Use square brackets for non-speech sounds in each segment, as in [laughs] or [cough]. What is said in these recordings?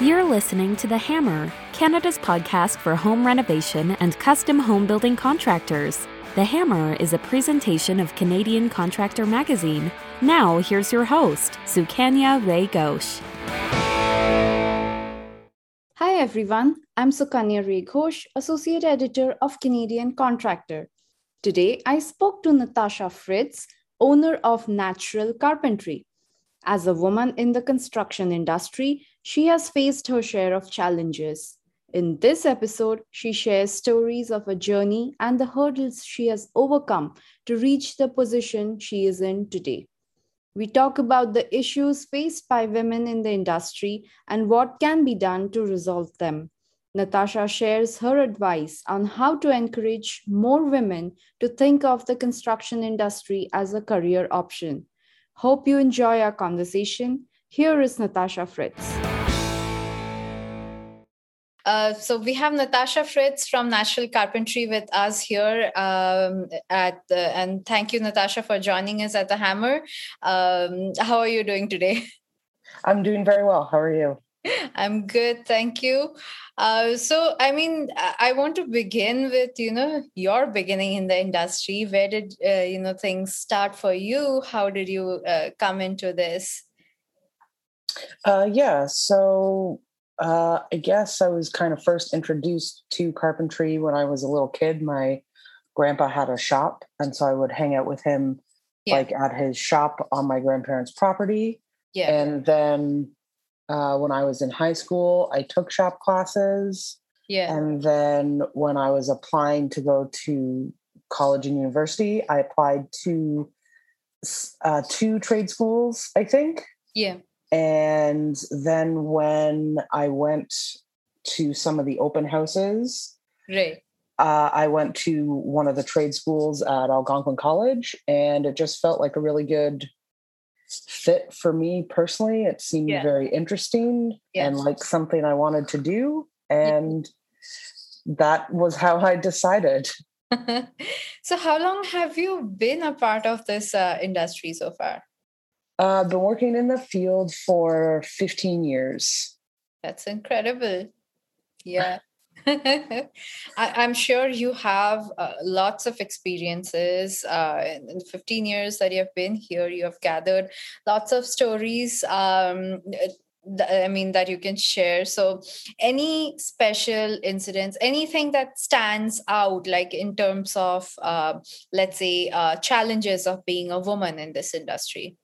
You're listening to The Hammer, Canada's podcast for home renovation and custom home building contractors. The Hammer is a presentation of Canadian Contractor Magazine. Now, here's your host, Sukanya Ray Ghosh. Hi everyone, I'm Sukanya Ray Ghosh, Associate Editor of Canadian Contractor. Today, I spoke to Natasha Fritz, owner of Natural Carpentry. As a woman in the construction industry, she has faced her share of challenges. In this episode, she shares stories of her journey and the hurdles she has overcome to reach the position she is in today. We talk about the issues faced by women in the industry and what can be done to resolve them. Natasha shares her advice on how to encourage more women to think of the construction industry as a career option. Hope you enjoy our conversation. Here is Natasha Fritz. Uh, so we have Natasha Fritz from Natural Carpentry with us here um, at the, and thank you Natasha for joining us at the Hammer. Um, how are you doing today? [laughs] I'm doing very well. How are you? I'm good, thank you. Uh, so, I mean, I want to begin with you know your beginning in the industry. Where did uh, you know things start for you? How did you uh, come into this? Uh, yeah, so uh, I guess I was kind of first introduced to carpentry when I was a little kid. My grandpa had a shop, and so I would hang out with him yeah. like at his shop on my grandparents' property. Yeah. And then uh, when I was in high school, I took shop classes. Yeah. And then when I was applying to go to college and university, I applied to uh, two trade schools, I think. Yeah. And then when I went to some of the open houses, right. Uh, I went to one of the trade schools at Algonquin College, and it just felt like a really good fit for me personally. It seemed yeah. very interesting and like something I wanted to do. And yeah. that was how I decided. [laughs] so, how long have you been a part of this uh, industry so far? Uh, I've been working in the field for 15 years. That's incredible. Yeah. [laughs] I, am sure you have uh, lots of experiences uh, in the 15 years that you have been here. You have gathered lots of stories. Um, I mean, that you can share. So, any special incidents, anything that stands out, like in terms of, uh, let's say, uh, challenges of being a woman in this industry?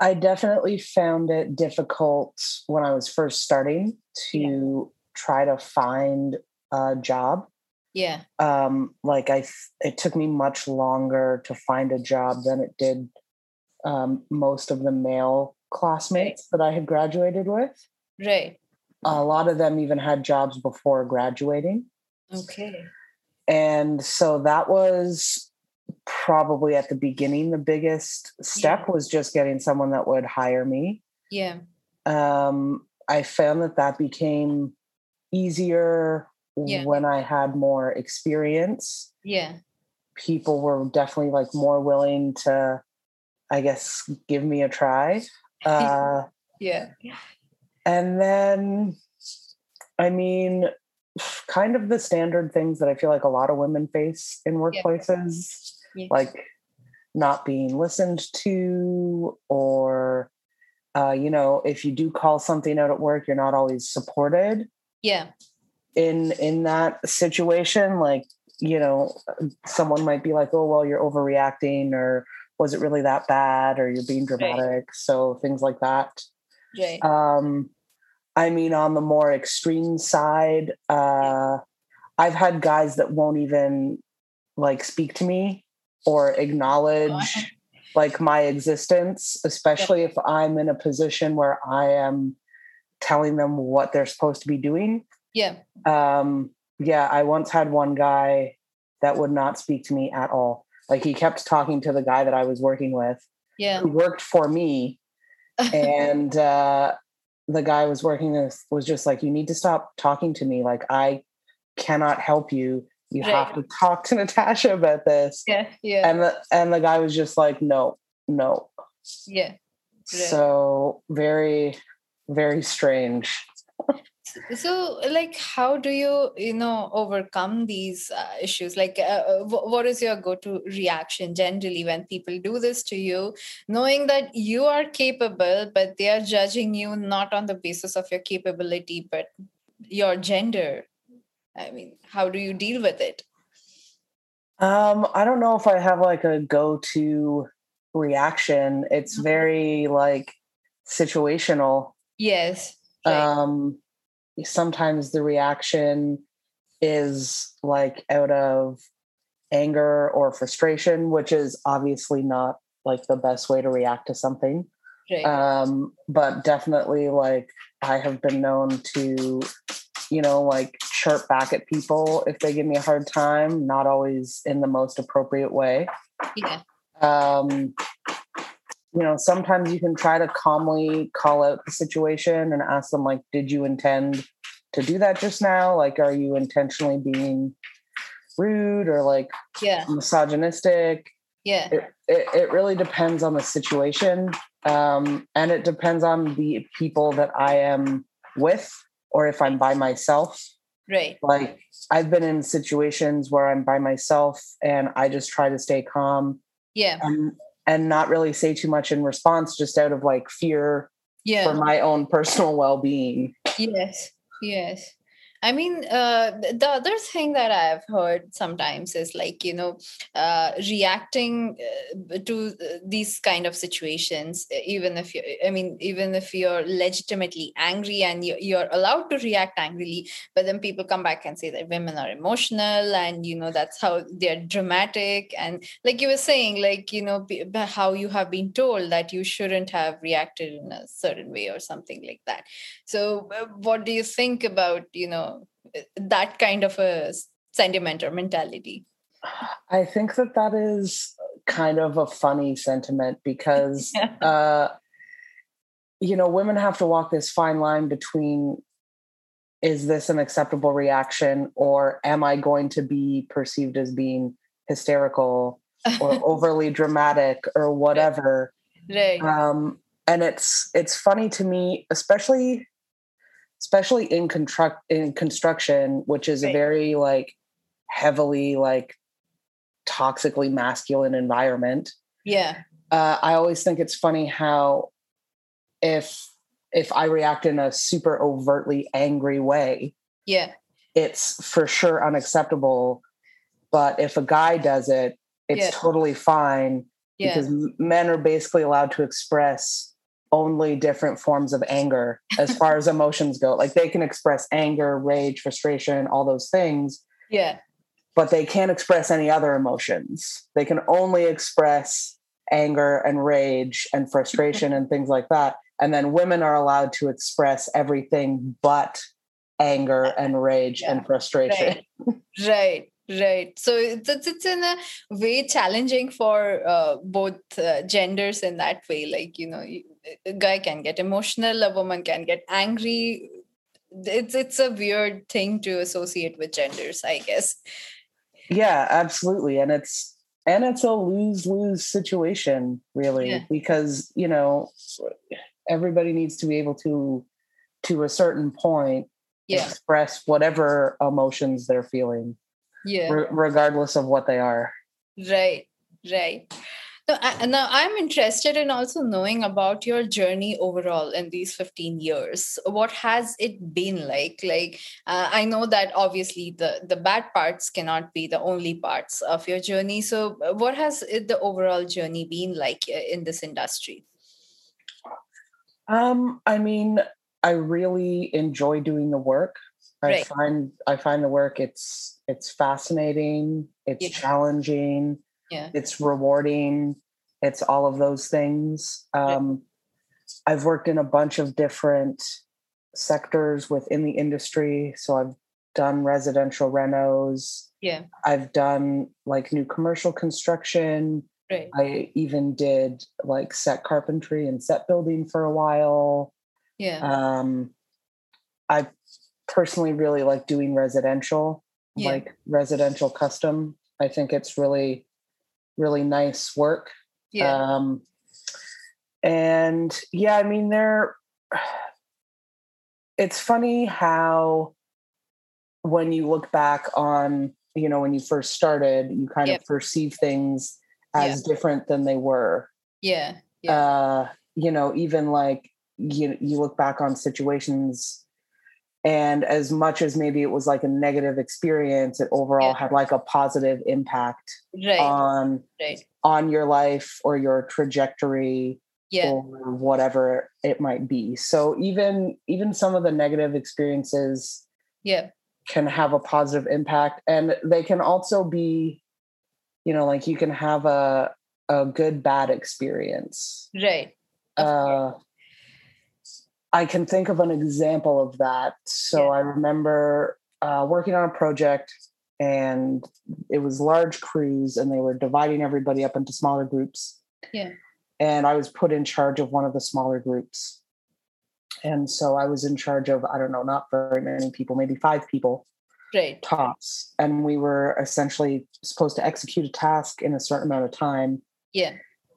I definitely found it difficult when I was first starting to yeah. try to find a job. Yeah. Um, like I, it took me much longer to find a job than it did um, most of the male classmates right. that I had graduated with. Right. A lot of them even had jobs before graduating. Okay. And so that was probably at the beginning the biggest step yeah. was just getting someone that would hire me. Yeah. Um i found that that became easier yeah. when i had more experience. Yeah. People were definitely like more willing to i guess give me a try. [laughs] Uh yeah. and then i mean kind of the standard things that i feel like a lot of women face in workplaces yes. like not being listened to or uh, you know if you do call something out at work you're not always supported. Yeah. In in that situation like you know someone might be like oh well you're overreacting or was it really that bad? or you're being dramatic. Right. so things like that. Right. um i mean on the more extreme side uh i've had guys that won't even like speak to me or acknowledge like my existence, especially if I'm in a position where I am telling them what they're supposed to be doing. Yeah. Um, yeah, I once had one guy that would not speak to me at all. Like he kept talking to the guy that I was working with, yeah, who worked for me, and [laughs] uh, the guy I was working with was just like, "You need to stop talking to me. Like I cannot help you you right. have to talk to [laughs] Natasha about this. Yeah, yeah. And the and the guy was just like, no, no. Yeah. Right. So very, very strange so like how do you you know overcome these uh, issues like uh, uh what is your go-to reaction generally when people do this to you knowing that you are capable but they are judging you not on the basis of your capability but your gender i mean how do you deal with it um i don't know if i have like a go-to reaction it's mm-hmm. very like situational yes right. um sometimes the reaction is like out of anger or frustration, which is obviously not like the best way to react to something. Right. Um, but definitely, like, I have been known to, you know, like chirp back at people if they give me a hard time, not always in the most appropriate way. Yeah. Um, you know, sometimes you can try to calmly call out the situation and ask them, like, did you intend to do that just now? Like, are you intentionally being rude or like yeah. misogynistic? Yeah. It, it, it really depends on the situation. Um, and it depends on the people that I am with or if I'm by myself. Right. Like, I've been in situations where I'm by myself and I just try to stay calm. Yeah. And and not really say too much in response just out of like fear yeah. for my own personal [laughs] well-being yes yes I mean, uh, the other thing that I've heard sometimes is like, you know, uh, reacting uh, to uh, these kind of situations, even if you, I mean, even if you're legitimately angry and you're allowed to react angrily, but then people come back and say that women are emotional and, you know, that's how they're dramatic. And like you were saying, like, you know, how you have been told that you shouldn't have reacted in a certain way or something like that. So, uh, what do you think about, you know, that kind of a sentiment or mentality i think that that is kind of a funny sentiment because [laughs] yeah. uh you know women have to walk this fine line between is this an acceptable reaction or am i going to be perceived as being hysterical or [laughs] overly dramatic or whatever right. um and it's it's funny to me especially especially in construct in construction, which is right. a very like heavily like toxically masculine environment. Yeah. Uh, I always think it's funny how if if I react in a super overtly angry way, yeah, it's for sure unacceptable. But if a guy does it, it's yeah. totally fine yeah. because men are basically allowed to express only different forms of anger as far as emotions go. Like they can express anger, rage, frustration, all those things. Yeah. But they can't express any other emotions. They can only express anger and rage and frustration and things like that. And then women are allowed to express everything but anger and rage yeah. and frustration. Right. right right. So it's, it's in a way challenging for uh, both uh, genders in that way. Like you know a guy can get emotional a woman can get angry. It's it's a weird thing to associate with genders i guess. Yeah absolutely. And it's and it's a lose-lose situation really yeah. because you know everybody needs to be able to to a certain point yeah. express whatever emotions they're feeling yeah. Re- regardless of what they are. Right right. So, I, now i'm interested in also knowing about your journey overall in these 15 years. What has it been like? Like uh, i know that obviously the the bad parts cannot be the only parts of your journey. So uh, what has it, the overall journey been like uh, in this industry? Um i mean i really enjoy doing the work right. i find i find the work it's it's fascinating it's yeah. challenging yeah. it's rewarding it's all of those things um, yeah. i've worked in a bunch of different sectors within the industry so i've done residential renos yeah i've done like new commercial construction right. i even did like set carpentry and set building for a while yeah um i personally really like doing residential yeah. like residential custom. I think it's really, really nice work. Yeah. Um, and yeah, I mean, there, [sighs] it's funny how when you look back on you know when you first started you kind Yep. of perceive things as different than they were Yeah. Yeah. uh you know even like you you look back on situations and as much as maybe it was like a negative experience it overall Yeah. had like a positive impact right. on right. on your life or your trajectory Yeah. or whatever it might be so even even some of the negative experiences Yeah. can have a positive impact and they can also be you know like you can have a a good bad experience Right. Uh i can think of an example of that so Yeah. i remember uh, working on a project and it was large crews and they were dividing everybody up into smaller groups Yeah. and i was put in charge of one of the smaller groups and so i was in charge of i don't know not very many people maybe five people Right. tops and we were essentially supposed to execute a task in a certain amount of time Yeah.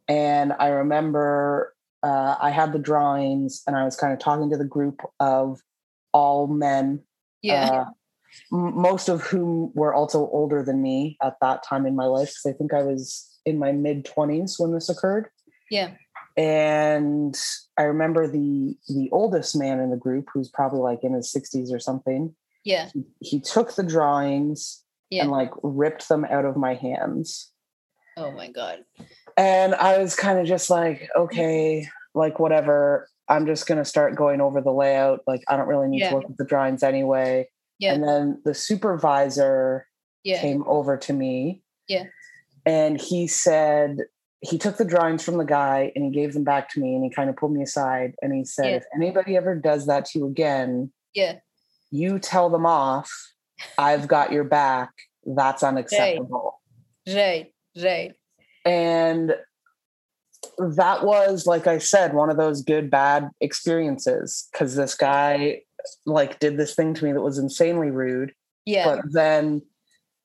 and i remember uh, i had the drawings and i was kind of talking to the group of all men Yeah. uh, m- most of whom were also older than me at that time in my life because i think i was in my mid 20s when this occurred yeah. and i remember the the oldest man in the group who's probably like in his 60s or something Yeah. he took the drawings Yeah. and like ripped them out of my hands Oh my God. And i was kind of just like okay like whatever i'm just going to start going over the layout like i don't really need Yeah. to look at the drawings anyway Yeah. and then the supervisor Yeah. came over to me Yeah. and he said he took the drawings from the guy and he gave them back to me and he kind of pulled me aside and he said Yeah. if anybody ever does that to you again Yeah. you tell them off i've got your back that's unacceptable Right. Right. And that was like i said one of those good bad experiences because this guy like did this thing to me that was insanely rude Yeah. but then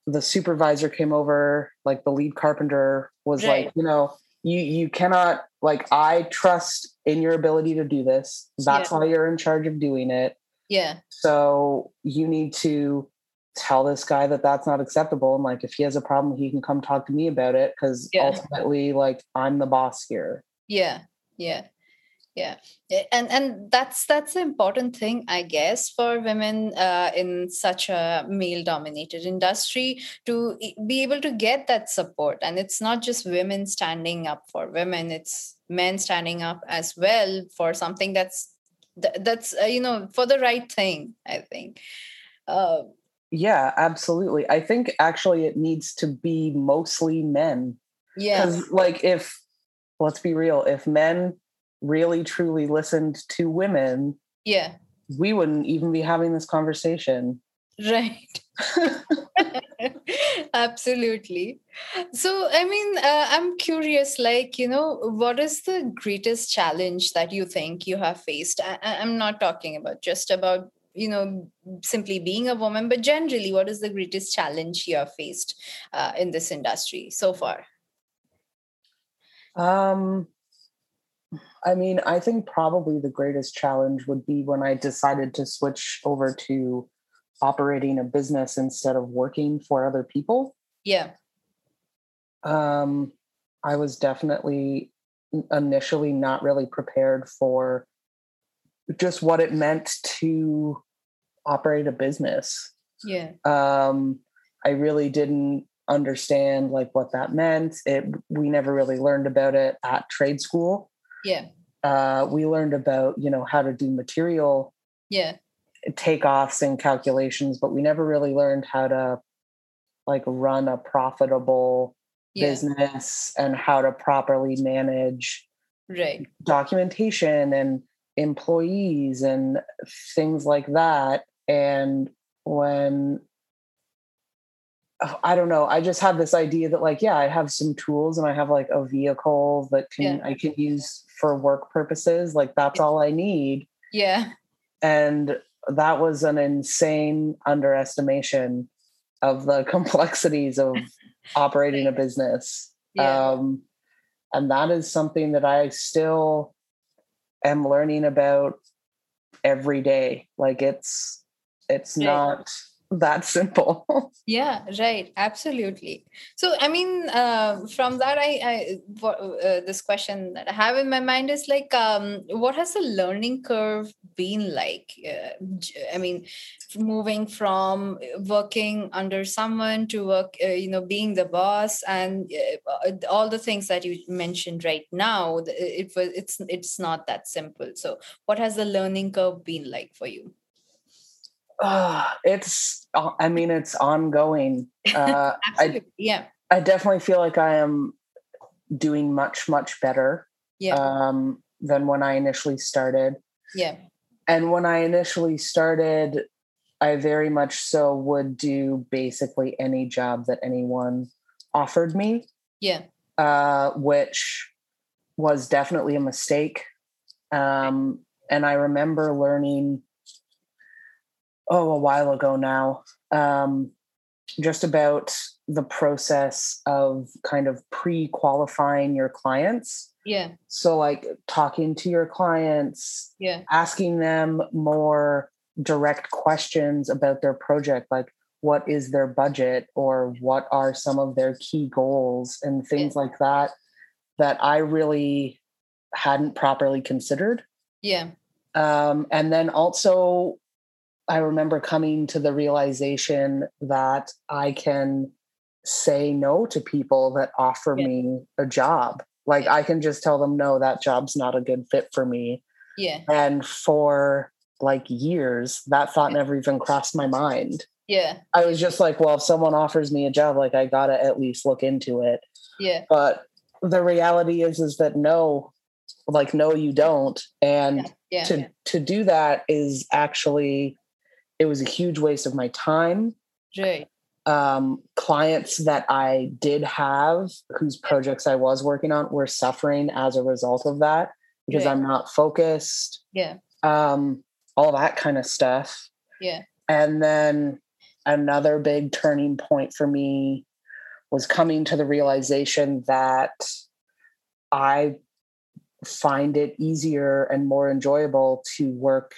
the supervisor came over like the lead carpenter was Right. like you know you you cannot like i trust in your ability to do this that's Yeah. why you're in charge of doing it yeah. so you need to tell this guy that that's not acceptable. And like if he has a problem he can come talk to me about it because Yeah. ultimately like i'm the boss here. Yeah. Yeah. Yeah. Eh, and and that's that's the important thing i guess for women uh, in such a male dominated industry to be able to get that support. And it's not just women standing up for women it's men standing up as well for something that's that's uh, you know for the right thing i think. Uh, yeah absolutely i think actually it needs to be mostly men yeah because like if let's be real if men really truly listened to women yeah. we wouldn't even be having this conversation. Right. [laughs] Absolutely. So i mean uh, i'm curious like you know what is the greatest challenge that you think you have faced? I, I- i'm not talking about just about you know simply being a woman but generally what is the greatest challenge you have faced uh, in this industry so far? Um i mean i think probably the greatest challenge would be when i decided to switch over to operating a business instead of working for other people. Yeah. Um i was definitely initially not really prepared for just what it meant to operate a business. Yeah. Um i really didn't understand like what that meant. It we never really learned about it at trade school. Yeah. Uh we learned about you know how to do material yeah. takeoffs and calculations but we never really learned how to like run a profitable yeah. business and how to properly manage right. documentation and employees and things like that and when I don't know. I just have this idea that like, yeah, I have some tools and I have like a vehicle that can Yeah. I can use for work purposes. Like that's all I need. yeah And that was an insane underestimation of the [laughs] complexities of [laughs] operating a business. yeah Um, and that is something that I still am learning about every day. Like it's it's Right. not that simple. [laughs] yeah right absolutely. So i mean uh, from that i, I uh, this question that i have in my mind is like um, what has the learning curve been like? Uh, i mean moving from working under someone to work uh, you know being the boss and uh, all the things that you mentioned right now it was it's it's not that simple. So what has the learning curve been like for you Ah, it's uh, I mean it's ongoing. [laughs] Uh, I yeah I definitely feel like I am doing much much better yeah um, than when I initially started. yeah And when I initially started, I very much so would do basically any job that anyone offered me, yeah uh, which was definitely a mistake. Um, and I remember learning, oh, a while ago now, um, just about the process of kind of pre qualifying your clients. yeah So, like talking to your clients, yeah asking them more direct questions about their project, like what is their budget or what are some of their key goals and things like that, that I really hadn't properly considered. yeah Um, and then also, I remember coming to the realization that I can say no to people that offer Yeah. me a job. Like Yeah. I can just tell them, no, that job's not a good fit for me. yeah And for like years, that thought never even crossed my mind. yeah I was just like, well, if someone offers me a job, like I gotta at least look into it. yeah But the reality is, is that no, like no, you don't. And yeah to yeah. to do that is actually it was a huge waste of my time. right Um, clients that I did have, whose projects I was working on, were suffering as a result of that because. I'm not focused. yeah Um, all that kind of stuff. yeah And then another big turning point for me was coming to the realization that I find it easier and more enjoyable to work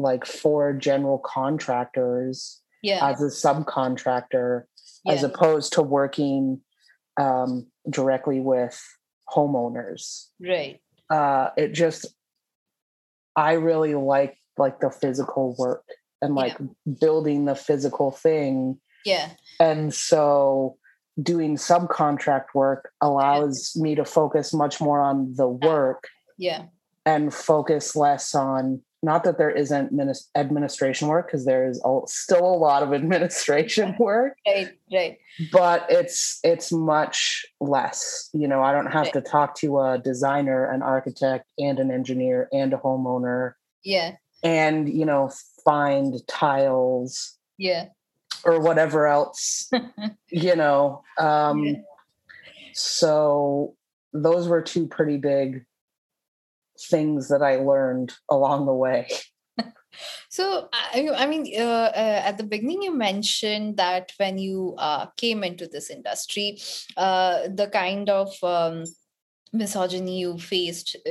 like for general contractors yeah as a subcontractor as opposed to working um, directly with homeowners. Right. Uh, it just i really like like the physical work and like building the physical thing. Yeah. And so doing subcontract work allows me to focus much more on the work yeah. and focus less on not that there isn't administration work because there is still a lot of [laughs] administration work. Right right. But it's it's much less you know i don't have to talk to a designer an architect and an engineer and a homeowner. Yeah. And you know find tiles yeah. or whatever else [laughs] you know um Yeah. so those were two pretty big things that i learned along the way. So, I, mean, uh, uh, at the beginning, you mentioned that when you uh, came into this industry, uh, the kind of um, misogyny you faced uh,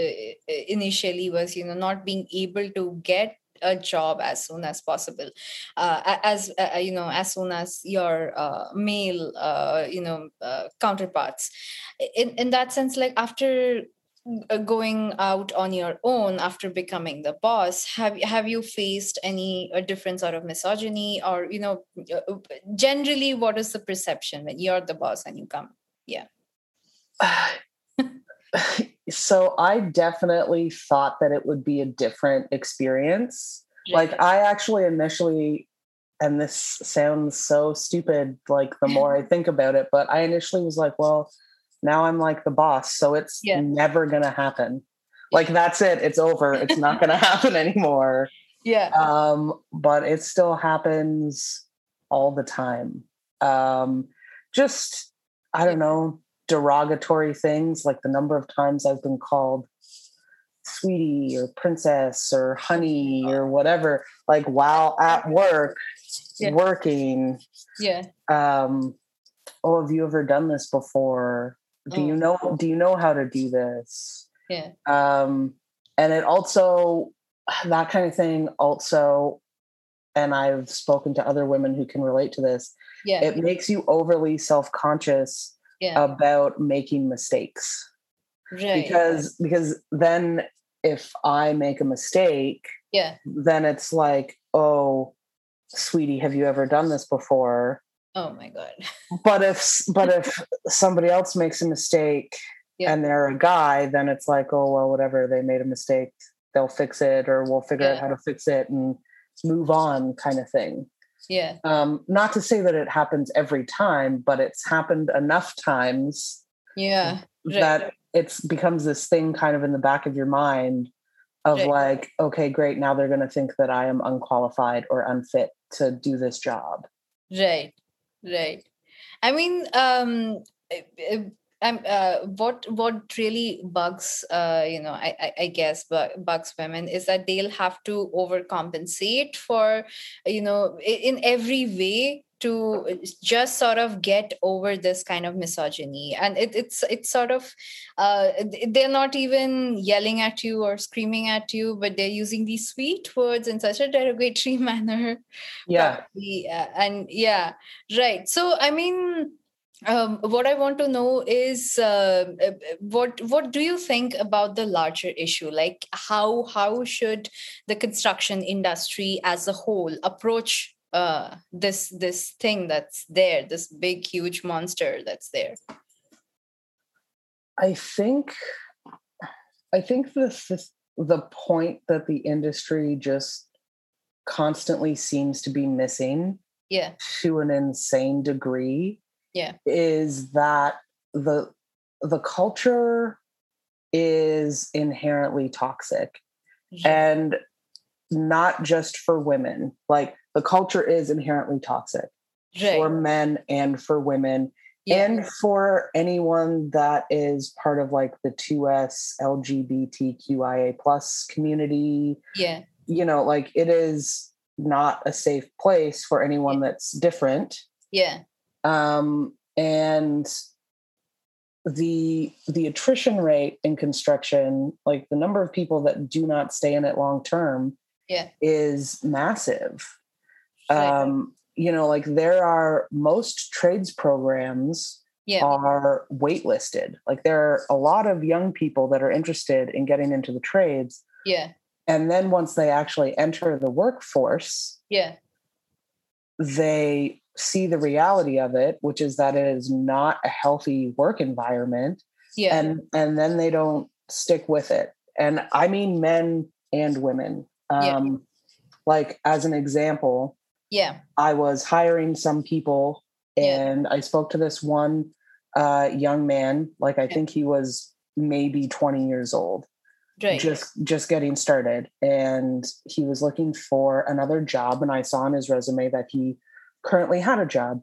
initially was, you know, not being able to get a job as soon as possible. Uh, as uh, you know as soon as your uh, male uh, you know uh, counterparts. In in that sense like after uh, Uh, going out on your own after becoming the boss have have you faced any uh, a different sort of misogyny or you know uh, uh, generally what is the perception when you're the boss and you come? Yeah. [sighs] so i definitely thought that it would be a different experience. Like i actually initially and this sounds so stupid like the more i think about it but i initially was like well now i'm like the boss so it's Yeah. never gonna happen. Like that's it it's over it's not gonna [laughs] happen anymore. Yeah. Um but it still happens all the time. Um just i don't know derogatory things like the number of times i've been called sweetie or princess or honey or whatever like while at work Yeah. working. Yeah. Um oh have you ever done this before do you Oh. know do you know how to do this? Yeah. Um and it also [sighs] that kind of thing also and i've spoken to other women who can relate to this yeah. it makes you overly self-conscious yeah. about making mistakes. Right. Because because then if i make a mistake yeah. then it's like oh sweetie have you ever done this before oh my god. But if but if [laughs] somebody else makes a mistake Yeah. and they're a guy then it's like oh well whatever they made a mistake they'll fix it or we'll figure out how to fix it and move on kind of thing. Yeah. Um not to say that it happens every time but it's happened enough times yeah. Right. that it's becomes this thing kind of in the back of your mind of Right. like okay great now they're going to think that i am unqualified or unfit to do this job. Right right. I mean um eh, eh, I'm, uh, what what really bugs uh, you know I, I, I guess bu- bugs women is that they'll have to overcompensate for you know in every way to just sort of get over this kind of misogyny. And it, it's it's sort of uh, they're not even yelling at you or screaming at you but they're using these sweet words in such a derogatory [laughs] manner. Yeah. Probably, uh, and yeah right. So i mean um, what i want to know is uh, what what do you think about the larger issue? Like how how should the construction industry as a whole approach uh, this this thing that's there this big huge monster that's there? I think I think the the, the point that the industry just constantly seems to be missing yeah. to an insane degree Yeah. is that the the culture is inherently toxic. And not just for women like the culture is inherently toxic for men and for women yeah. and for anyone that is part of like the 2s lgbtqia plus community. Yeah. You know like it is not a safe place for anyone that's different. Yeah. Um and the the attrition rate in construction like the number of people that do not stay in it long term Yeah. is massive. right. Um you know like there are most trades programs yeah. are waitlisted. Like there are a lot of young people that are interested in getting into the trades. Yeah. And then once they actually enter the workforce yeah. they see the reality of it which is that it is not a healthy work environment yeah. and and then they don't stick with it. And i mean men and women. Um Yeah. like as an example yeah I was hiring some people Yeah. and I spoke to this one uh, young man, like I Yeah. think he was maybe 20 years old, right just just getting started. And he was looking for another job. And I saw on his resume that he currently had a job.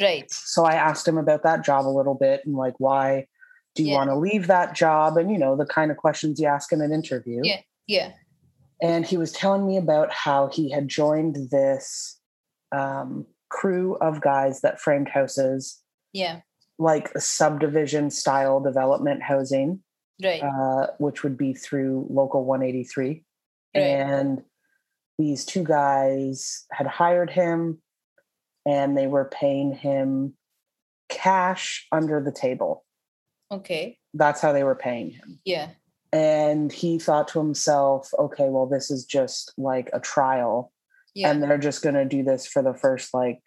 right So I asked him about that job a little bit and like why do you Yeah. want to leave that job? And you know, the kind of questions you ask in an interview. Yeah. yeah and he was telling me about how he had joined this um, crew of guys that framed houses. Yeah. Like a subdivision style development housing right. uh, which would be through local 183 Right. and these two guys had hired him and they were paying him cash under the table. Okay. That's how they were paying him. Yeah. And he thought to himself okay well this is just like a trial yeah. and they're just going to do this for the first like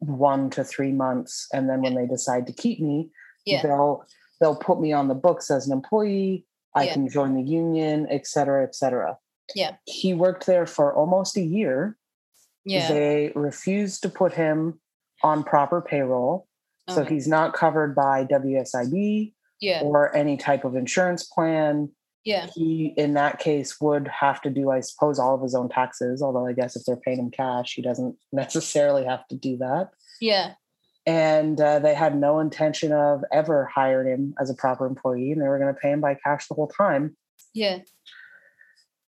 one to three months and then when they decide to keep me yeah. they'll they'll put me on the books as an employee. I Yeah. can join the union et cetera et cetera. Yeah. he worked there for almost a year. Yeah. They refused to put him on proper payroll so he's not covered by wsib yeah. or any type of insurance plan yeah. he in that case would have to do i suppose all of his own taxes although i guess if they're paying him cash he doesn't [laughs] necessarily have to do that. Yeah. And uh, they had no intention of ever hiring him as a proper employee and they were going to pay him by cash the whole time. Yeah.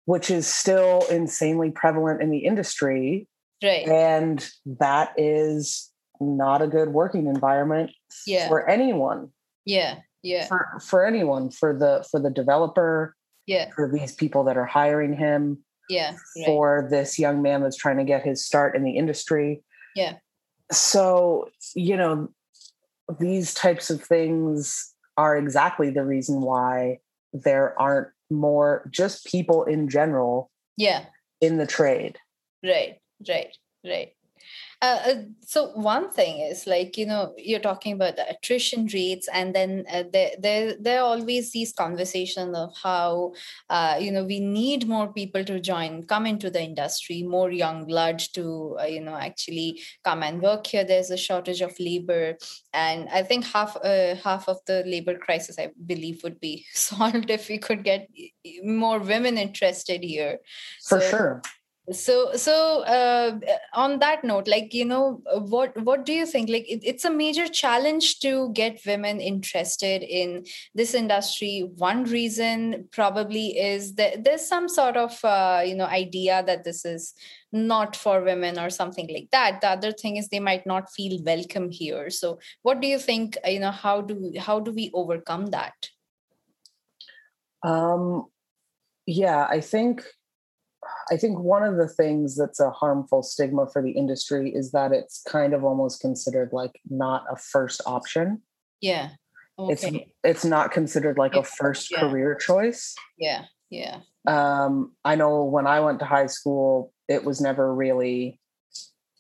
Which is still insanely prevalent in the industry. Right. And that is not a good working environment Yeah. for anyone. Yeah yeah for, for anyone for the for the developer yeah for these people that are hiring him yeah right. for this young man that's trying to get his start in the industry. yeah So, you know, these types of things are exactly the reason why there aren't more just people in general yeah in the trade. right right right uh, uh, so one thing is like you know you're talking about the attrition rates and then uh, there, there there are always these conversations of how uh, you know we need more people to join come into the industry more young blood to uh, you know actually come and work here. There's a shortage of labor. And i think half uh, half of the labor crisis i believe would be [laughs] solved if we could get more women interested here. For So- sure. So so uh, on that note like you know what what do you think? Like it, it's a major challenge to get women interested in this industry. One reason probably is that there's some sort of uh, you know idea that this is not for women or something like that. The other thing is they might not feel welcome here. So what do you think uh, you know how do how do we overcome that? Um, yeah, I think I think one of the things that's a harmful stigma for the industry is that it's kind of almost considered like not a first option. yeah It's okay it's not considered like a first yeah. career choice. yeah yeah Um, I know when I went to high school, it was never really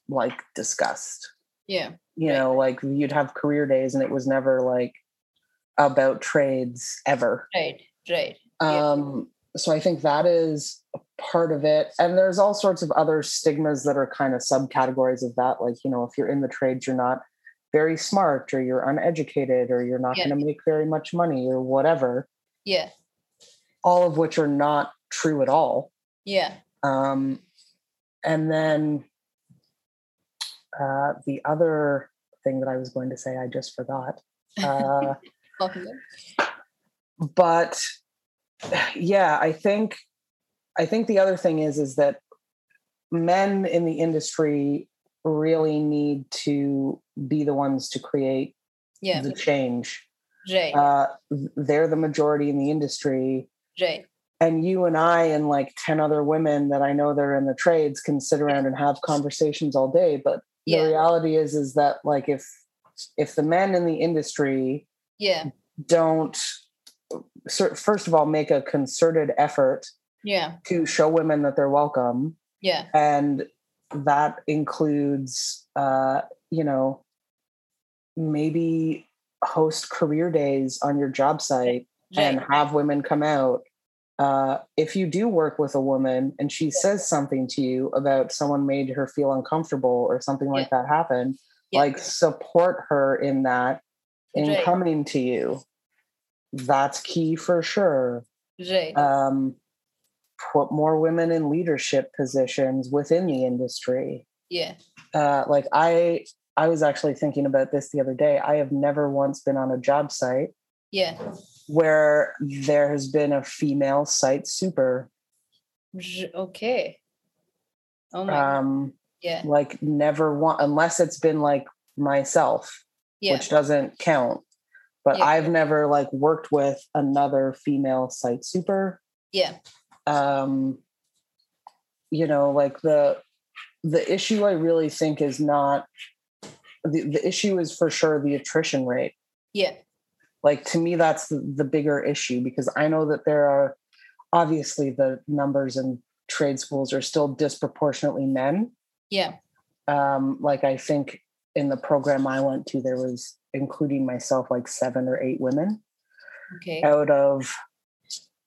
like discussed. yeah You Right. know, like you'd have career days and it was never like about trades ever. right right Yeah. So I think that is a part of it. And there's all sorts of other stigmas that are kind of subcategories of that. Like, you know, if you're in the trades, you're not very smart or you're uneducated or you're not Yeah. going to make very much money or whatever, yeah all of which are not true at all. yeah Um, and then uh, the other thing that I was going to say, I just forgot. Uh, [laughs] but yeah i think i think the other thing is is that men in the industry really need to be the ones to create yeah. the change. Right uh, they're the majority in the industry. Right and you and i and like 10 other women that i know that are in the trades can sit around and have conversations all day but Yeah. the reality is is that like if if the men in the industry yeah. don't first of all make a concerted effort yeah. to show women that they're welcome. Yeah. And that includes uh you know maybe host career days on your job site and have women come out. Uh if you do work with a woman and she says something to you about someone made her feel uncomfortable or something like that happened Yeah. like support her in that in coming to you that's key for sure right um, put more women in leadership positions within the industry. yeah Uh, like I, I was actually thinking about this the other day. I have never once been on a job site yeah where there has been a female site super. Okay oh my God. Um, yeah like never one, unless it's been like myself, yeah which doesn't count. But Yeah. I've never like worked with another female site super. yeah. Um you know like the the issue i really think is not the, the issue is for sure the attrition rate. Yeah. Like to me that's the, the bigger issue because i know that there are obviously the numbers in trade schools are still disproportionately men. Yeah. Um like i think in the program i went to there was including myself like seven or eight women okay. out of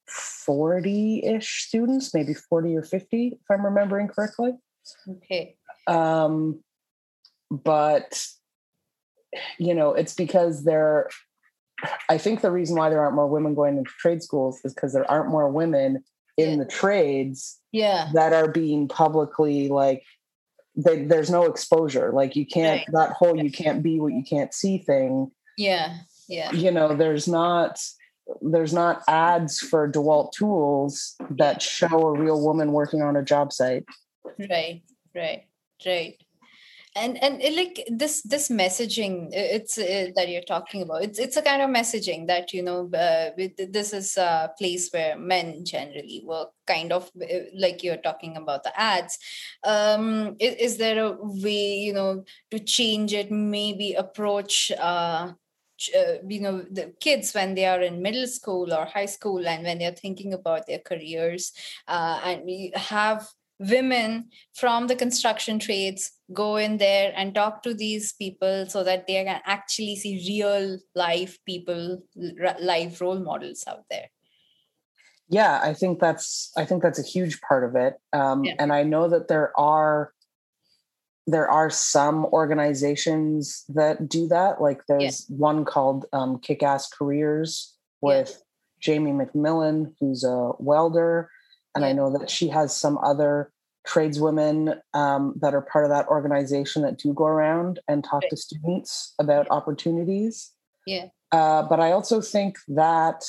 40-ish students maybe 40 or 50 if i'm remembering correctly. Okay. Um but you know it's because there i think the reason why there aren't more women going into trade schools is because there aren't more women in Yeah. the trades yeah. that are being publicly like they, there's no exposure. Like you can't Right. that whole you can't be what you can't see thing. Yeah yeah. You know there's not there's not ads for dewalt tools that show a real woman working on a job site. Right right right and and like this this messaging it's uh, that you're talking about it's it's a kind of messaging that you know uh, this is a place where men generally work kind of like you're talking about the ads. Um is, is there a way you know to change it maybe approach uh uh, you know the kids when they are in middle school or high school and when they're thinking about their careers uh, and we have women from the construction trades go in there and talk to these people so that they can actually see real life people live role models out there yeah i think that's i think that's a huge part of it um, yeah. and i know that there are there are some organizations that do that like there's yeah. one called um, kick-ass careers with yeah. jamie mcmillan who's a welder and. I know that she has some other tradeswomen um, that are part of that organization that do go around and talk right. to students about opportunities. Yeah. Uh, but I also think that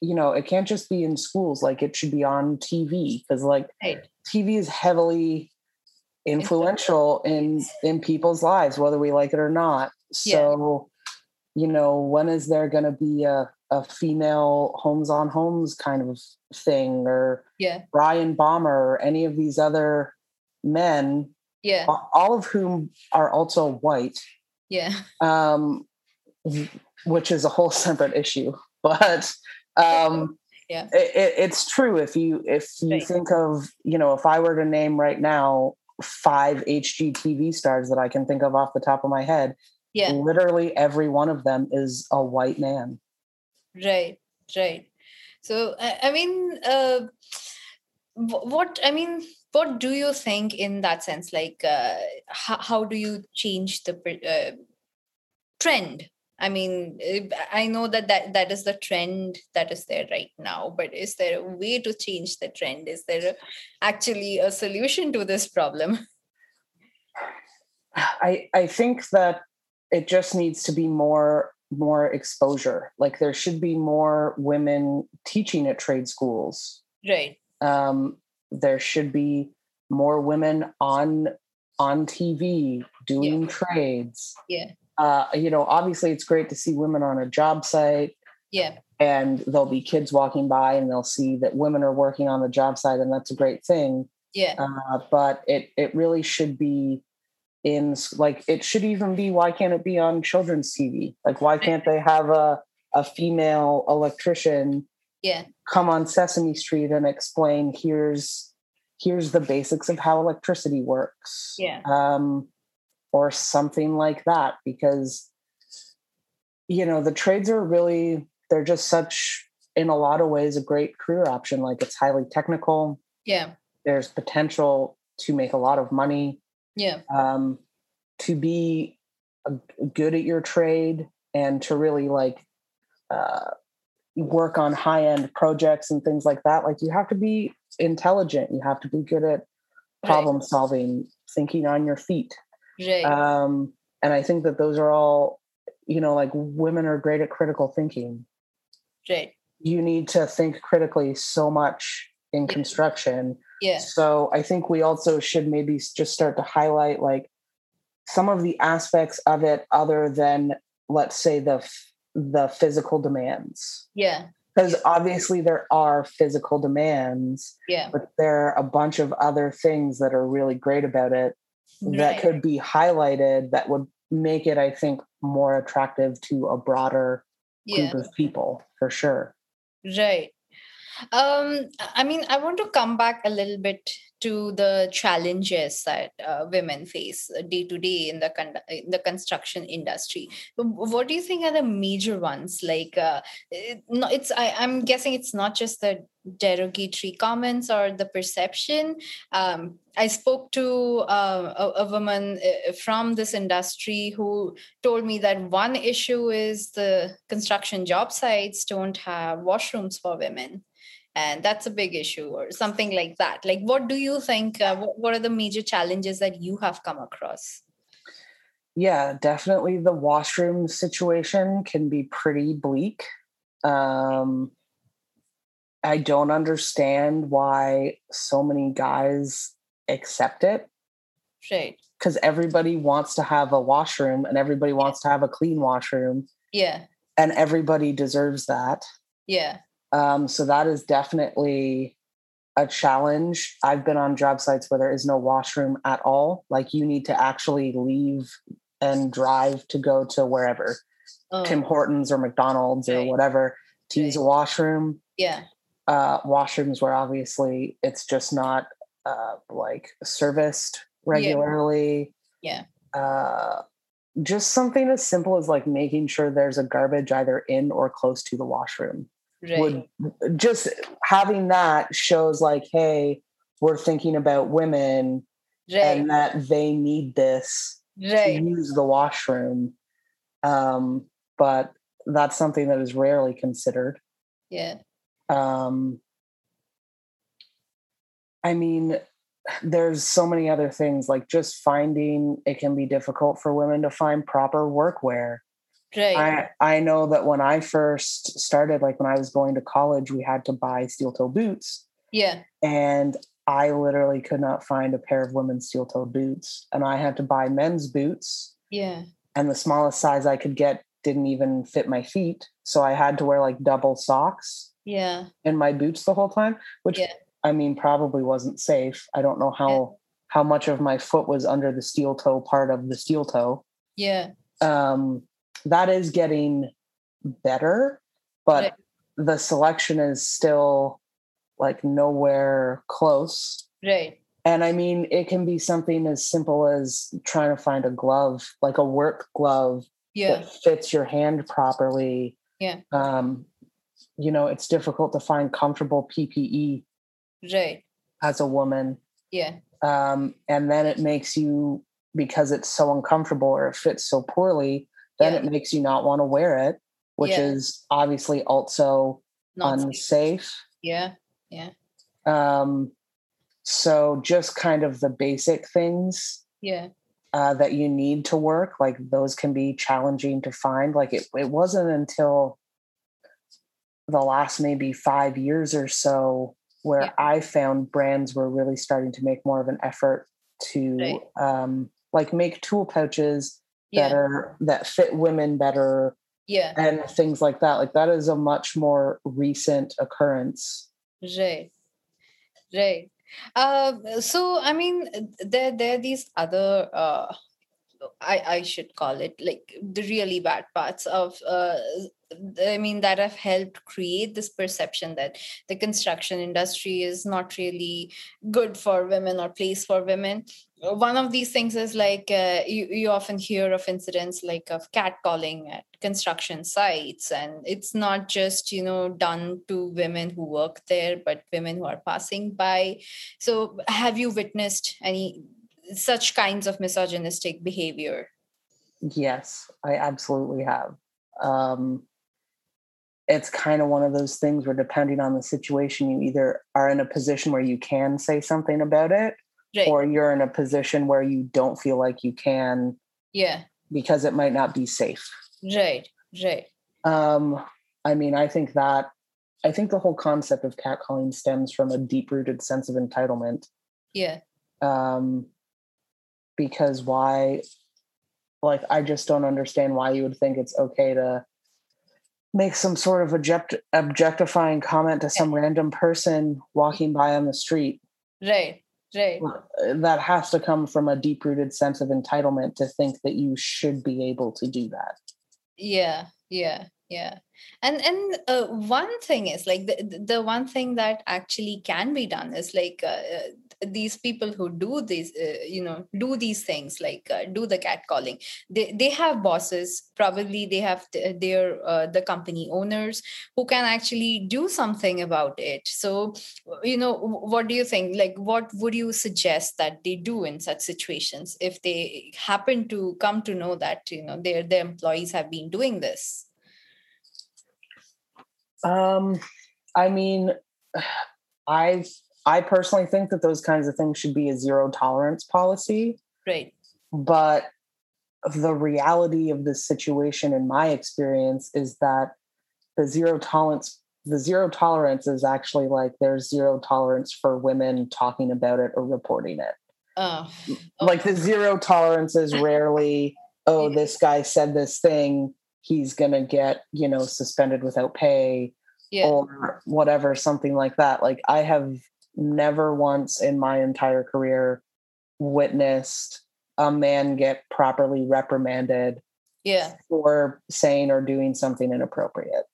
you know it can't just be in schools; like it should be on TV because like right. TV is heavily influential in in people's lives, whether we like it or not. So, yeah. you know, when is there going to be a a female Holmes on Homes kind of thing or yeah. Bryan Baeumler or any of these other men yeah. all of whom are also white. Yeah. Um which is a whole [laughs] separate issue but um yeah. it, it's true. If you if you right. think of you know if i were to name right now five hgtv stars that i can think of off the top of my head yeah. literally every one of them is a white man right right. So i, I mean uh, what i mean what do you think in that sense? Like uh, how, how do you change the uh, trend? I mean i know that, that that is the trend that is there right now but is there a way to change the trend? Is there actually a solution to this problem? [laughs] I i think that it just needs to be more more exposure. Like there should be more women teaching at trade schools. Right. Um, there should be more women on on TV doing yeah. trades. Yeah. Uh, you know, obviously it's great to see women on a job site. Yeah. And there'll be kids walking by and they'll see that women are working on the job site and that's a great thing. Yeah. Uh, but it it really should be in like it should even be why can't it be on children's tv like why can't they have a a female electrician yeah. come on sesame street and explain here's here's the basics of how electricity works? Yeah. Um or something like that because you know the trades are really they're just such in a lot of ways a great career option. Like it's highly technical. Yeah. There's potential to make a lot of money yeah um, to be good at your trade and to really like uh, work on high end projects and things like that like you have to be intelligent you have to be good at problem right. solving thinking on your feet right. um, and i think that those are all you know like women are great at critical thinking right you need to think critically so much in construction yeah. So I think we also should maybe just start to highlight like some of the aspects of it other than let's say the the physical demands. Yeah. Because obviously there are physical demands. Yeah. But there are a bunch of other things that are really great about it right. that could be highlighted that would make it, I think, more attractive to a broader yeah. group of people for sure. Right. Um, I mean, I want to come back a little bit to the challenges that uh, women face day to day in the con- in the construction industry. What do you think are the major ones? Like, uh, it, it's I, I'm guessing it's not just the derogatory comments or the perception. Um, I spoke to uh, a, a, woman uh, from this industry who told me that one issue is the construction job sites don't have washrooms for women and that's a big issue or something like that. Like what do you think uh, what, what are the major challenges that you have come across? Yeah definitely the washroom situation can be pretty bleak. Um i don't understand why so many guys accept it. Right. Because everybody wants to have a washroom and everybody wants to have a clean washroom. Yeah. And everybody deserves that. Yeah um, so that is definitely a challenge. I've been on job sites where there is no washroom at all. Like you need to actually leave and drive to go to wherever. Oh, tim hortons or mcdonald's or whatever to use a washroom. Yeah. Uh, washrooms where obviously it's just not uh, like serviced regularly. Yeah. Uh, just something as simple as like making sure there's a garbage either in or close to the washroom. Right. Would just having that shows like, hey, we're thinking about women right. and that they need this right. to use the washroom. Um, but that's something that is rarely considered. Yeah. Um i mean there's so many other things like just finding it can be difficult for women to find proper workwear right. I i know that when i first started like when i was going to college we had to buy steel toe boots. Yeah. And i literally could not find a pair of women's steel toe boots and i had to buy men's boots. Yeah. And the smallest size i could get didn't even fit my feet so i had to wear like double socks yeah. in my boots the whole time, which Yeah. I mean probably wasn't safe. I don't know how how much of my foot was under the steel toe part of the steel toe. yeah. Um, that is getting better, but Right. the selection is still like nowhere close. right And I mean, it can be something as simple as trying to find a glove, like a work glove yeah that fits your hand properly. Yeah. Um, you know, it's difficult to find comfortable PPE right as a woman. yeah Um, and then it makes you, because it's so uncomfortable or it fits so poorly, then Yeah. it makes you not want to wear it, which Yeah. is obviously also not safe. unsafe. yeah yeah Um, so just kind of the basic things yeah uh, that you need to work, like those can be challenging to find. Like it, it wasn't until the last maybe five years or so where Yeah. I found brands were really starting to make more of an effort to Right. um, like make tool pouches yeah that fit women better yeah and things like that. Like that is a much more recent occurrence. Right. Right. Uh, so I mean, there there are these other uh, I I should call it like the really bad parts of uh, I mean that have helped create this perception that the construction industry is not really good for women or place for women. One of these things is like uh, you, you often hear of incidents like of catcalling at construction sites, and it's not just you know done to women who work there, but women who are passing by. So, have you witnessed any such kinds of misogynistic behavior? Yes, I absolutely have. Um, it's kind of one of those things where, depending on the situation, you either are in a position where you can say something about it, Right. or you're in a position where you don't feel like you can yeah. because it might not be safe. Right. Right. Um, I mean, I think that I think the whole concept of catcalling stems from a deep-rooted sense of entitlement. Yeah. um, because why like i just don't understand why you would think it's okay to make some sort of object- objectifying comment to some random person walking by on the street Right. Right. that has to come from a deep-rooted sense of entitlement to think that you should be able to do that yeah yeah yeah and and uh, one thing is like the, the- the one thing that actually can be done is like uh, uh, these people who do these uh, you know do these things like uh, do the catcalling they they have bosses. Probably they have th- their uh, the company owners who can actually do something about it. So you know what do you think? Like what would you suggest that they do in such situations if they happen to come to know that you know their their employees have been doing this? Um i mean [sighs] i i personally think that those kinds of things should be a zero tolerance policy. Right. But the reality of this situation in my experience is that the zero tolerance the zero tolerance is actually like there's zero tolerance for women talking about it or reporting it. Oh, like the zero tolerance is rarely oh this guy said this thing he's gonna get you know suspended without pay yeah. or whatever something like that. Like i have never once in my entire career witnessed a man get properly reprimanded yeah. for saying or doing something inappropriate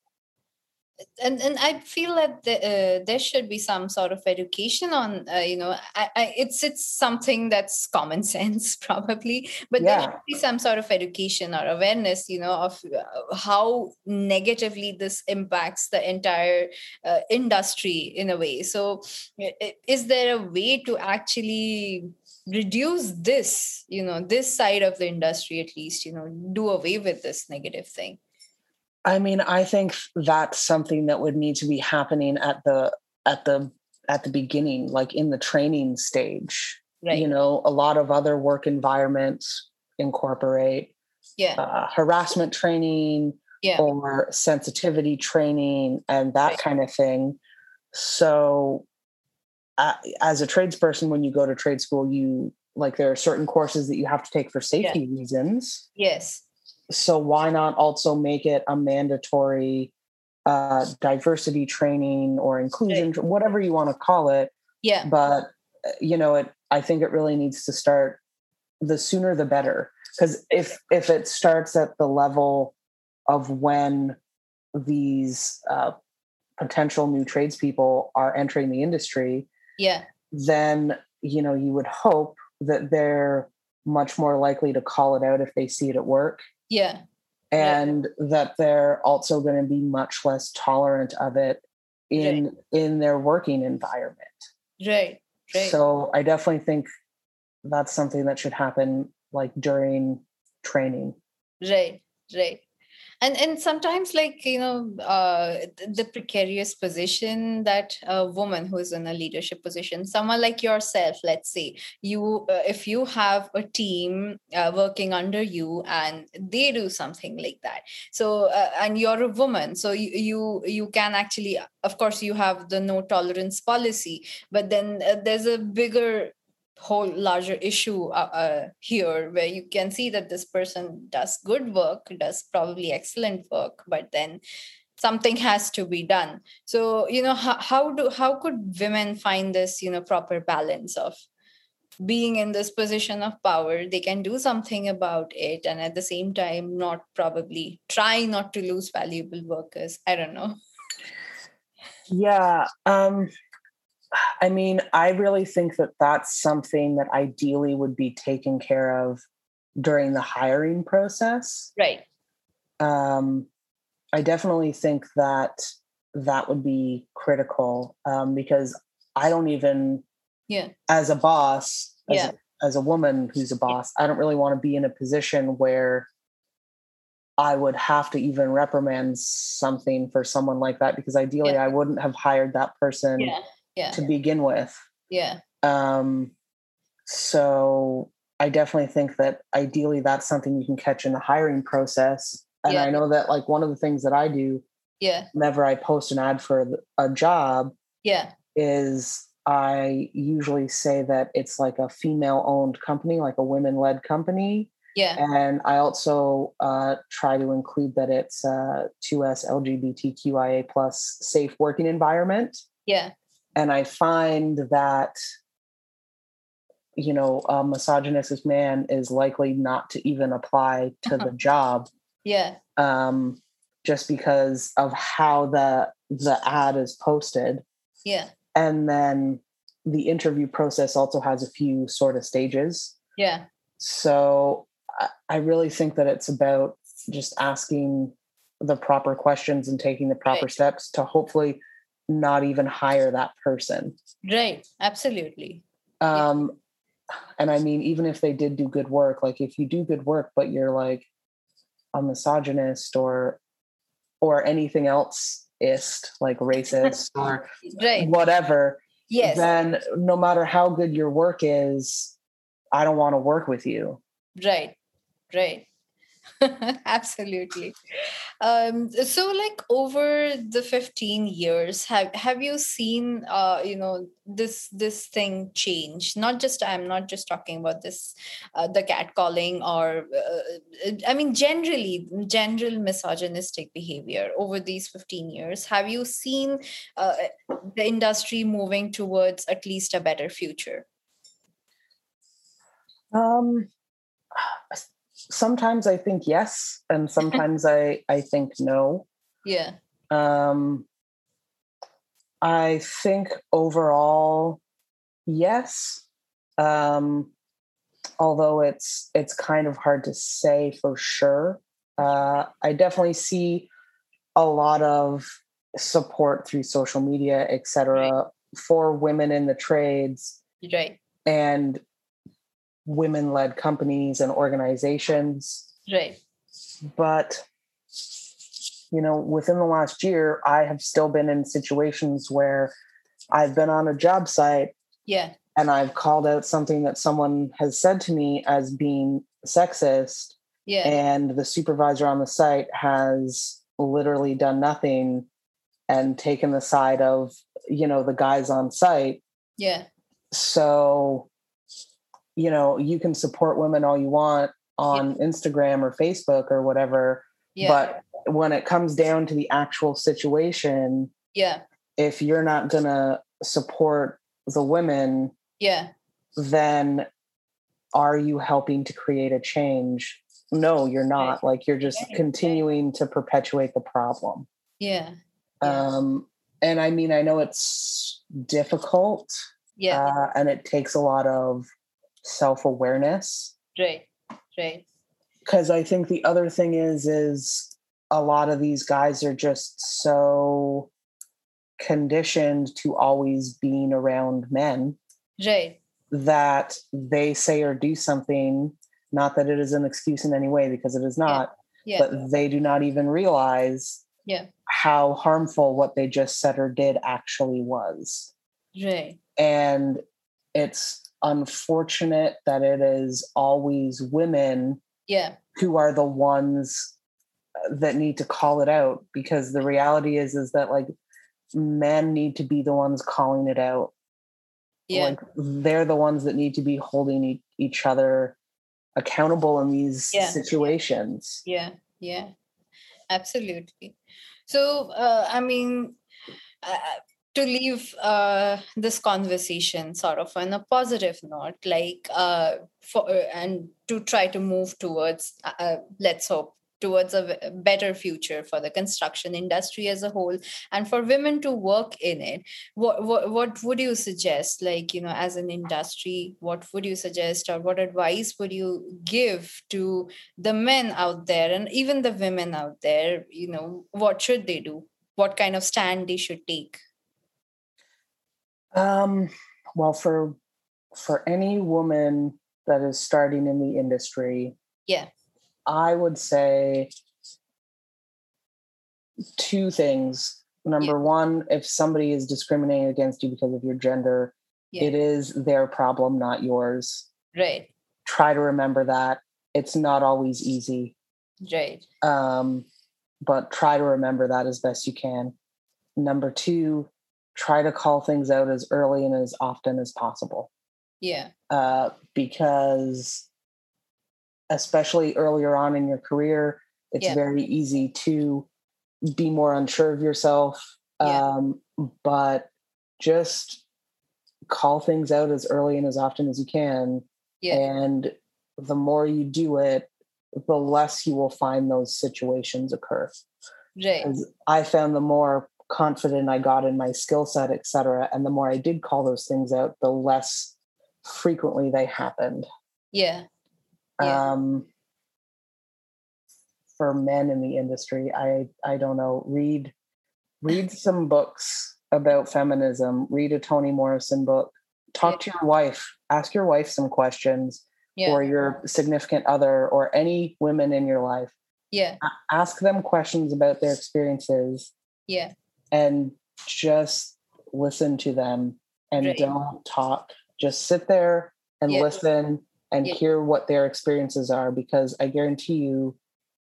and and I feel that the, uh, there should be some sort of education on uh, you know I, I, it's it's something that's common [laughs] sense probably but there should be some sort of education or awareness you know of uh, how negatively this impacts the entire uh, industry in a way. So is there a way to actually reduce this you know this side of the industry at least you know do away with this negative thing I mean, I think that's something that would need to be happening at the at the at the beginning, like in the training stage. right You know, a lot of other work environments incorporate yeah uh, harassment training yeah or sensitivity training and that Right. kind of thing. So, uh, as a tradesperson, when you go to trade school, you like there are certain courses that you have to take for safety reasons yes so why not also make it a mandatory uh, diversity training or inclusion whatever you want to call it. Yeah. But you know it i think it really needs to start the sooner the better. Because if if it starts at the level of when these uh, potential new tradespeople are entering the industry yeah. then you know you would hope that they're much more likely to call it out if they see it at work yeah. Yeah. and that they're also going to be much less tolerant of it in in their working environment. Right. Right. So i definitely think that's something that should happen like during training. Right. Right and and sometimes like you know uh the precarious position that a woman who is in a leadership position someone like yourself let's say you uh, if you have a team uh, working under you and they do something like that so uh, and you're a woman so you, you you can actually of course you have the no tolerance policy but then uh, there's a bigger whole larger issue uh, uh, here where you can see that this person does good work does probably excellent work but then something has to be done. So you know how, how do how could women find this you know proper balance of being in this position of power? They can do something about it and at the same time not probably try not to lose valuable workers. I don't know. Yeah um i mean i really think that that's something that ideally would be taken care of during the hiring process. Right. Um, I definitely think that that would be critical um, because I don't even, yeah. as a boss, as, Yeah. a, as a woman who's a boss, I don't really want to be in a position where I would have to even reprimand something for someone like that because ideally Yeah. I wouldn't have hired that person yeah yeah to begin with. yeah Um, so I definitely think that ideally that's something you can catch in the hiring process. And Yeah. I know that like one of the things that I do yeah whenever I post an ad for a job yeah is I usually say that it's like a female owned company, like a women led company. yeah And I also uh, try to include that it's a 2S LGBTQIA plus safe working environment yeah and I find that you know a misogynistic man is likely not to even apply to the job yeah. um, just because of how the the ad is posted. Yeah. And then the interview process also has a few sort of stages. Yeah. So I, I really think that it's about just asking the proper questions and taking the proper Right. steps to hopefully not even hire that person. Right absolutely. Um and i mean even if they did do good work like if you do good work but you're like a misogynist or or anything else ist like racist [laughs] or right. whatever yes. then no matter how good your work is i don't want to work with you. Right right [laughs] absolutely. Um, so like over the 15 years have have you seen uh, you know this this thing change? Not just i'm not just talking about this uh, the catcalling or uh, i mean generally general misogynistic behavior over these 15 years. Have you seen uh, the industry moving towards at least a better future? Um sometimes I think yes, and [laughs] sometimes I I think no. Yeah. Um, I think overall, yes. Um, although it's it's kind of hard to say for sure. Uh, I definitely see a lot of support through social media, etc., right. for women in the trades. Right. And women led companies and organizations. Right. But, you know, within the last year, I have still been in situations where I've been on a job site. Yeah. And I've called out something that someone has said to me as being sexist. Yeah. And the supervisor on the site has literally done nothing and taken the side of, you know, the guys on site. Yeah. So you know you can support women all you want on yeah. instagram or facebook or whatever yeah. but when it comes down to the actual situation yeah if you're not gonna support the women yeah then are you helping to create a change no you're not right. like you're just right. continuing right. to perpetuate the problem yeah. yeah um and i mean i know it's difficult yeah uh, and it takes a lot of self awareness. Right, right. Because I think the other thing is, is a lot of these guys are just so conditioned to always being around men. Right. That they say or do something, not that it is an excuse in any way, because it is not, yeah. Yeah. but they do not even realize yeah. how harmful what they just said or did actually was. Right. And it's unfortunate that it is always women yeah. who are the ones uh, that need to call it out because the reality is is that like men need to be the ones calling it out. Yeah. Like they're the ones that need to be holding e- each other accountable in these yeah. situations. Yeah. Yeah. Absolutely. So uh, i mean uh, to leave uh, this conversation sort of on a positive note like uh, for and to try to move towards uh, uh, let's hope towards a better future for the construction industry as a whole and for women to work in it. What, what what would you suggest like you know as an industry what would you suggest or what advice would you give to the men out there and even the women out there? You know what should they do? What kind of stand they should take um, well, for for any woman that is starting in the industry, yeah, I would say two things. Number yeah. one, if somebody is discriminating against you because of your gender, yeah. it is their problem, not yours. Right. Try to remember that. It's not always easy. Right. Um, but try to remember that as best you can. Number two, try to call things out as early and as often as possible. Yeah. Uh, because especially earlier on in your career, it's yeah. very easy to be more unsure of yourself. Yeah. Um, but just call things out as early and as often as you can. Yeah. And the more you do it, the less you will find those situations occur. Right. I found the more confident I got in my skill set, et cetera. And the more I did call those things out, the less frequently they happened. Yeah. yeah. Um, for men in the industry, I I don't know. Read read [laughs] some books about feminism. Read a Toni Morrison book. Talk yeah. to your wife. Ask your wife some questions, yeah. or your significant other, or any women in your life. Yeah. Ask them questions about their experiences. Yeah and just listen to them and right. don't talk. Just sit there and yeah. listen and yeah. hear what their experiences are because I guarantee you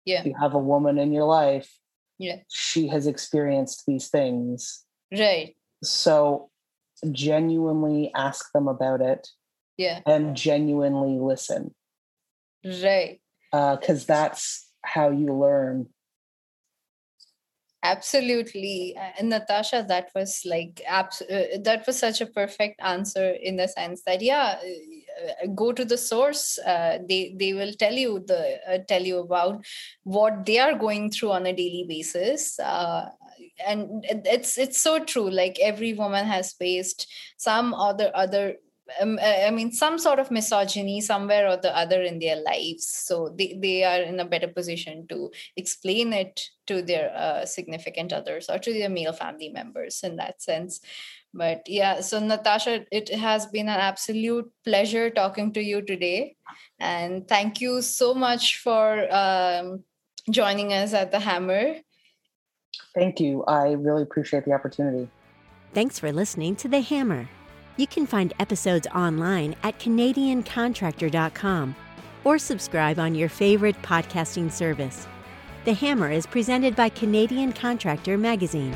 Yeah. you have a woman in your life, Yeah. she has experienced these things. Right. So genuinely ask them about it Yeah. and genuinely listen Right. Uh, because that's how you learn. Absolutely. And Natasha, that was like, abs- uh, that was such a perfect answer in the sense that, yeah, uh, go to the source. Uh, they, they will tell you the, uh, tell you about what they are going through on a daily basis. Uh, and it's, it's so true. Like every woman has faced some other, other um, uh, I mean, some sort of misogyny somewhere or the other in their lives. So they, they are in a better position to explain it to their uh, significant others or to their male family members in that sense. But yeah, so Natasha, it has been an absolute pleasure talking to you today. And thank you so much for um, joining us at the Hammer. Thank you. I really appreciate the opportunity. Thanks for listening to The Hammer. You can find episodes online at CanadianContractor.com or subscribe on your favorite podcasting service. The Hammer is presented by Canadian Contractor Magazine.